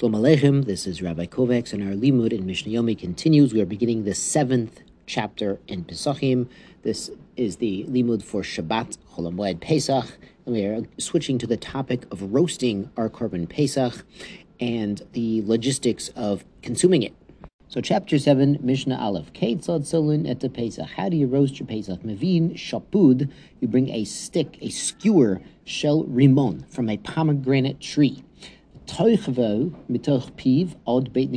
Shalom Aleichem, this is Rabbi Kovacs, and our Limud in Mishnah Yomi continues. We are beginning the seventh chapter in Pesachim. This is the Limud for Shabbat Chol Hamoed Pesach, and we are switching to the topic of roasting our korban Pesach and the logistics of consuming it. So, chapter 7, Mishnah Aleph. Keitzad Solun et Pesach. How do you roast your Pesach? Mevin Shapud. You bring a stick, a skewer, shell rimon, from a pomegranate tree mitoch piv od beit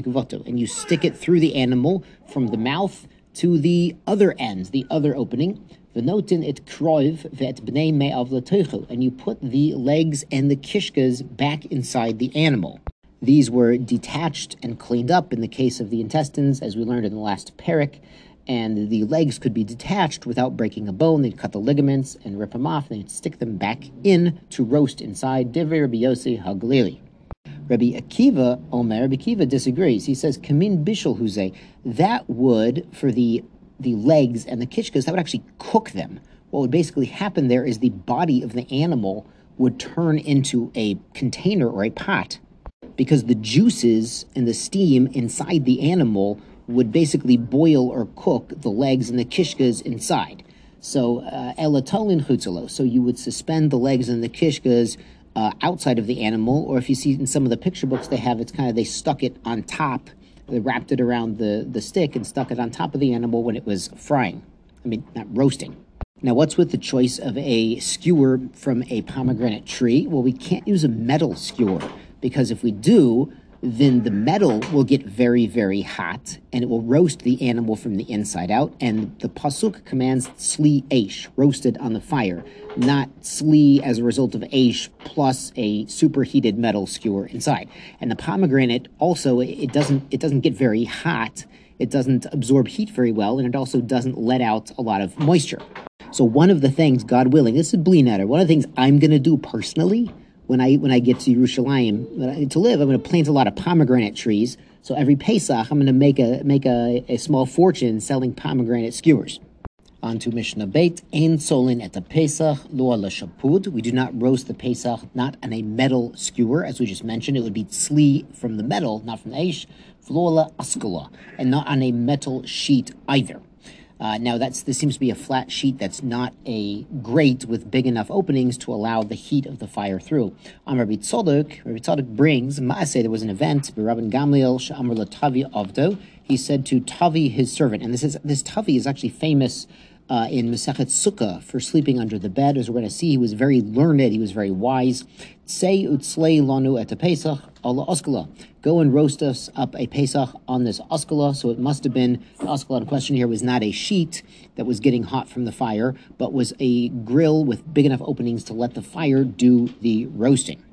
and you stick it through the animal from the mouth to the other end, the other opening. V'notin it kroiv vet bnei me'av and you put the legs and the kishkas back inside the animal. These were detached and cleaned up in the case of the intestines, as we learned in the last parak, and the legs could be detached without breaking a bone. They'd cut the ligaments and rip them off, and they'd stick them back in to roast inside. Divrei Rabbi Yossi Haglili. Rabbi Akiva, Omer, Rabbi Akiva disagrees. He says, Kamin Bishul Huze, that would, for the the legs and the kishkas, that would actually cook them. What would basically happen there is the body of the animal would turn into a container or a pot because the juices and the steam inside the animal would basically boil or cook the legs and the kishkas inside. So, elatolin uh, chutzalo. So you would suspend the legs and the kishkas uh, outside of the animal, or if you see in some of the picture books they have, it's kind of they stuck it on top, they wrapped it around the, the stick and stuck it on top of the animal when it was frying. I mean, not roasting. Now, what's with the choice of a skewer from a pomegranate tree? Well, we can't use a metal skewer because if we do, then the metal will get very, very hot and it will roast the animal from the inside out. And the Pasuk commands sli aish, roasted on the fire, not sli as a result of aish plus a superheated metal skewer inside. And the pomegranate also, it doesn't, it doesn't get very hot. It doesn't absorb heat very well, and it also doesn't let out a lot of moisture. So one of the things, God willing, this is Bli Neder, one of the things I'm to do personally when I when I get to Yerushalayim to live, I'm going to plant a lot of pomegranate trees. So every Pesach, I'm going to make a make a, a small fortune selling pomegranate skewers. On to Mishnah Beit, Ein Solin et Pesach, Lo Shapud. We do not roast the Pesach, not on a metal skewer, as we just mentioned. It would be tzli from the metal, not from the Aish, Vlola Askala, and not on a metal sheet either. Uh, now that's this seems to be a flat sheet that's not a grate with big enough openings to allow the heat of the fire through. Am Rabbi Tzadok, Rabbi Tzadok brings, Maaseh, there was an event, Rabban Gamliel, Sha'amr Latavi Avdo, he said to Tavi, his servant, and this is this Tavi is actually famous uh, in Masechet Sukkah for sleeping under the bed. As we're going to see, he was very learned, he was very wise. Say utzlei lanu et Pesach oskala. Go and roast us up a Pesach on this oskala. So it must have been the oskala in question here was not a sheet that was getting hot from the fire, but was a grill with big enough openings to let the fire do the roasting.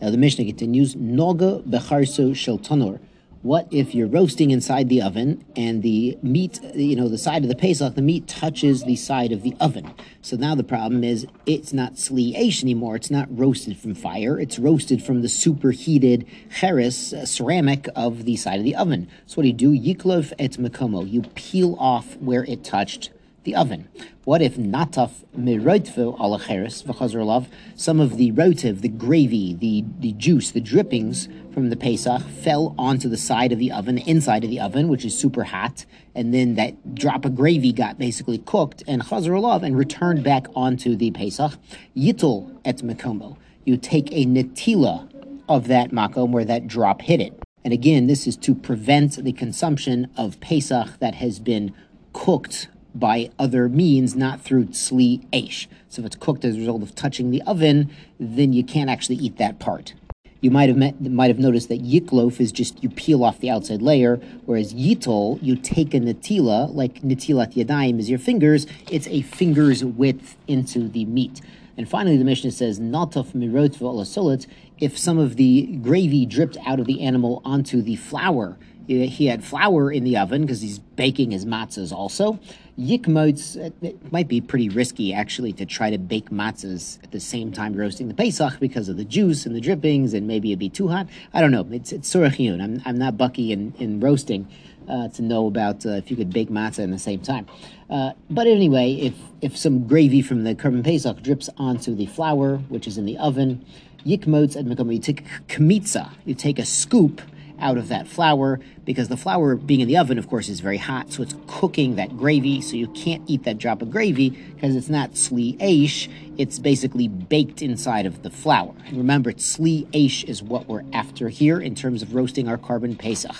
Now the Mishnah continues, Noga becharso shel tanur. What if you're roasting inside the oven and the meat, you know, the side of the Pesach, the meat touches the side of the oven? So now the problem is it's not sliash anymore. It's not roasted from fire. It's roasted from the superheated cheres, uh, ceramic of the side of the oven. So what do you do? Yiklov et mekomo. You peel off where it touched the oven. What if nataf miroitvu alacheres v'chazrolav? Some of the rotiv, the gravy, the, the juice, the drippings from the Pesach fell onto the side of the oven, the inside of the oven, which is super hot, and then that drop of gravy got basically cooked and chazrolav and returned back onto the Pesach. Yitol et mekomo. You take a netila of that makom where that drop hit it. And again, this is to prevent the consumption of Pesach that has been cooked by other means, not through tzli esh. So if it's cooked as a result of touching the oven, then you can't actually eat that part. You might have met, might have noticed that yiklof is just you peel off the outside layer, whereas yitol you take a natila, like natilat yadayim is your fingers. It's a finger's width into the meat. And finally, the Mishnah says, "Nataf mirot v'alasolet." If some of the gravy dripped out of the animal onto the flour, he had flour in the oven because he's baking his matzahs also. Yikmots, it might be pretty risky actually to try to bake matzahs at the same time roasting the Pesach because of the juice and the drippings and maybe it'd be too hot. I don't know. It's, it's surachiyun. I'm, I'm not baki in, in roasting uh, to know about uh, if you could bake matzah in the same time. Uh, but anyway, if, if some gravy from the Korban Pesach drips onto the flour, which is in the oven, Yikmodes and Mekom, you take kmitza, you take a scoop out of that flour because the flour being in the oven, of course, is very hot, so it's cooking that gravy. So you can't eat that drop of gravy because it's not sli eish. It's basically baked inside of the flour. And remember, sli eish is what we're after here in terms of roasting our korban pesach.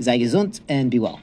Sei gesund and be well.